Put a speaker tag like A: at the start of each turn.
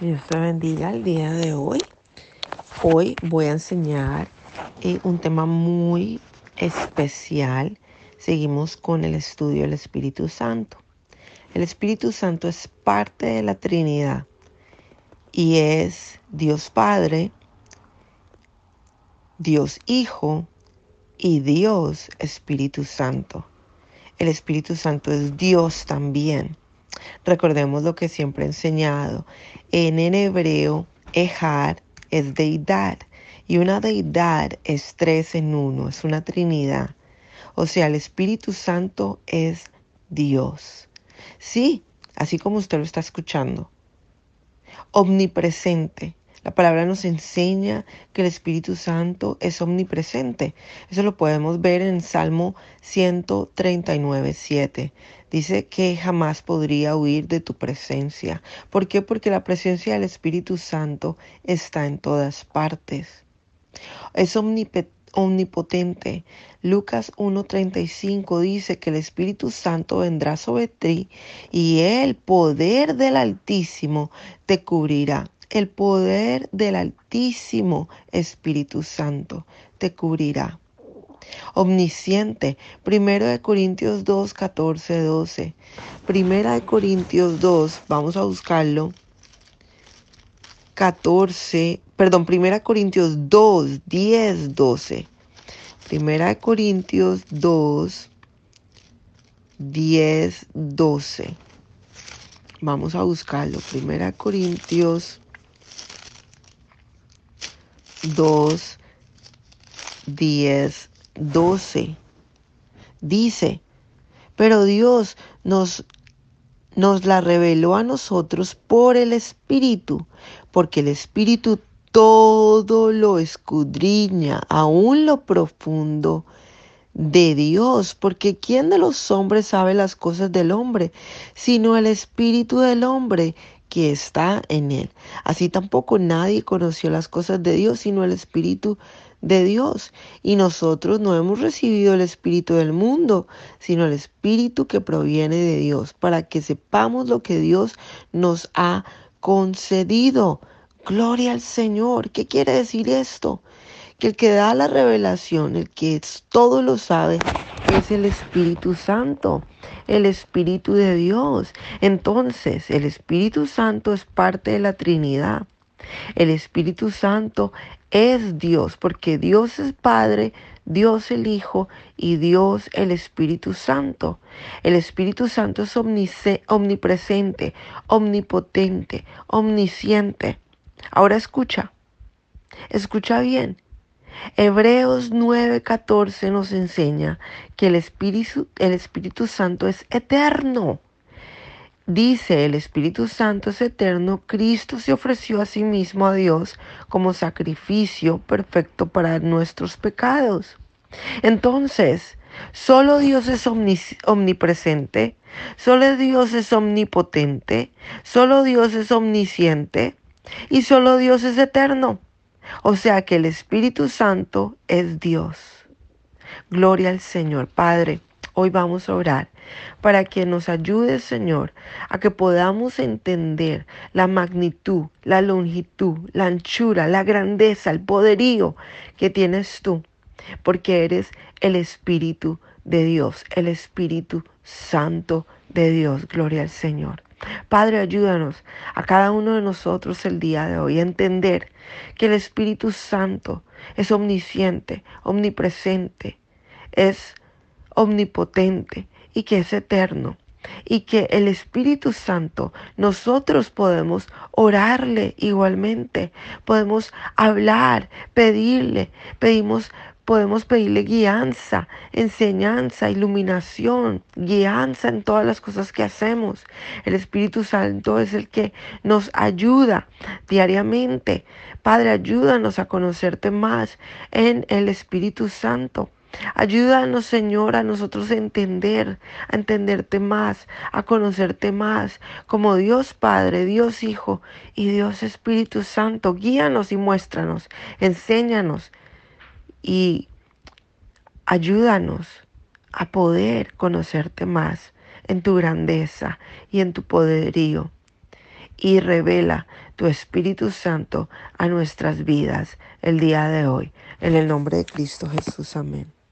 A: Dios te bendiga el día de hoy. Hoy voy a enseñar eh, un tema muy especial. Seguimos con el estudio del Espíritu Santo. El Espíritu Santo es parte de la Trinidad y es Dios Padre, Dios Hijo y Dios Espíritu Santo. El Espíritu Santo es Dios también. Recordemos lo que siempre he enseñado. En el hebreo, Ejad es deidad y una deidad es tres en uno, es una trinidad. O sea, el Espíritu Santo es Dios. Sí, así como usted lo está escuchando. Omnipresente. La palabra nos enseña que el Espíritu Santo es omnipresente. Eso lo podemos ver en Salmo 139, 7. Dice que jamás podría huir de tu presencia. ¿Por qué? Porque la presencia del Espíritu Santo está en todas partes. Es omnipotente. Lucas 1.35 dice que el Espíritu Santo vendrá sobre ti y el poder del Altísimo te cubrirá. El poder del Altísimo Espíritu Santo te cubrirá. Omnisciente. Primero de Corintios 2, 14, 12. Primera de Corintios 2, vamos a buscarlo. 14, perdón, Primera Corintios 2, 10, 12. Primera de Corintios 2, 10, 12. Vamos a buscarlo. Primera Corintios 2, 10, 12. Dice, pero Dios nos, nos la reveló a nosotros por el Espíritu, porque el Espíritu todo lo escudriña, aún lo profundo de Dios, porque ¿quién de los hombres sabe las cosas del hombre, sino el Espíritu del hombre que está en él. Así tampoco nadie conoció las cosas de Dios, sino el Espíritu de Dios. Y nosotros no hemos recibido el Espíritu del mundo, sino el Espíritu que proviene de Dios, para que sepamos lo que Dios nos ha concedido. Gloria al Señor. ¿Qué quiere decir esto? Que el que da la revelación, el que todo lo sabe, es el Espíritu Santo, el Espíritu de Dios. Entonces, el Espíritu Santo es parte de la Trinidad. El Espíritu Santo es Dios, porque Dios es Padre, Dios el Hijo y Dios el Espíritu Santo. El Espíritu Santo es omnipresente, omnipotente, omnisciente. Ahora escucha, escucha bien. Hebreos 9:14 nos enseña que el Espíritu, el Espíritu Santo es eterno. Dice el Espíritu Santo es eterno, Cristo se ofreció a sí mismo a Dios como sacrificio perfecto para nuestros pecados. Entonces, solo Dios es omnipresente, solo Dios es omnipotente, solo Dios es omnisciente y solo Dios es eterno. O sea que el Espíritu Santo es Dios. Gloria al Señor. Padre, hoy vamos a orar para que nos ayude, Señor, a que podamos entender la magnitud, la longitud, la anchura, la grandeza, el poderío que tienes tú, porque eres el Espíritu de Dios, el Espíritu Santo de Dios. Gloria al Señor. Padre, ayúdanos a cada uno de nosotros el día de hoy a entender que el Espíritu Santo es omnisciente, omnipresente, es omnipotente y que es eterno. Y que el Espíritu Santo nosotros podemos orarle igualmente, podemos hablar, pedirle, pedimos podemos pedirle guianza, enseñanza, iluminación, guianza en todas las cosas que hacemos. El Espíritu Santo es el que nos ayuda diariamente. Padre, ayúdanos a conocerte más en el Espíritu Santo. Ayúdanos, Señor, a nosotros a entender, a entenderte más, a conocerte más, como Dios Padre, Dios Hijo y Dios Espíritu Santo. Guíanos y muéstranos, enséñanos, y ayúdanos a poder conocerte más en tu grandeza y en tu poderío y revela tu Espíritu Santo a nuestras vidas el día de hoy. En el nombre de Cristo Jesús, amén.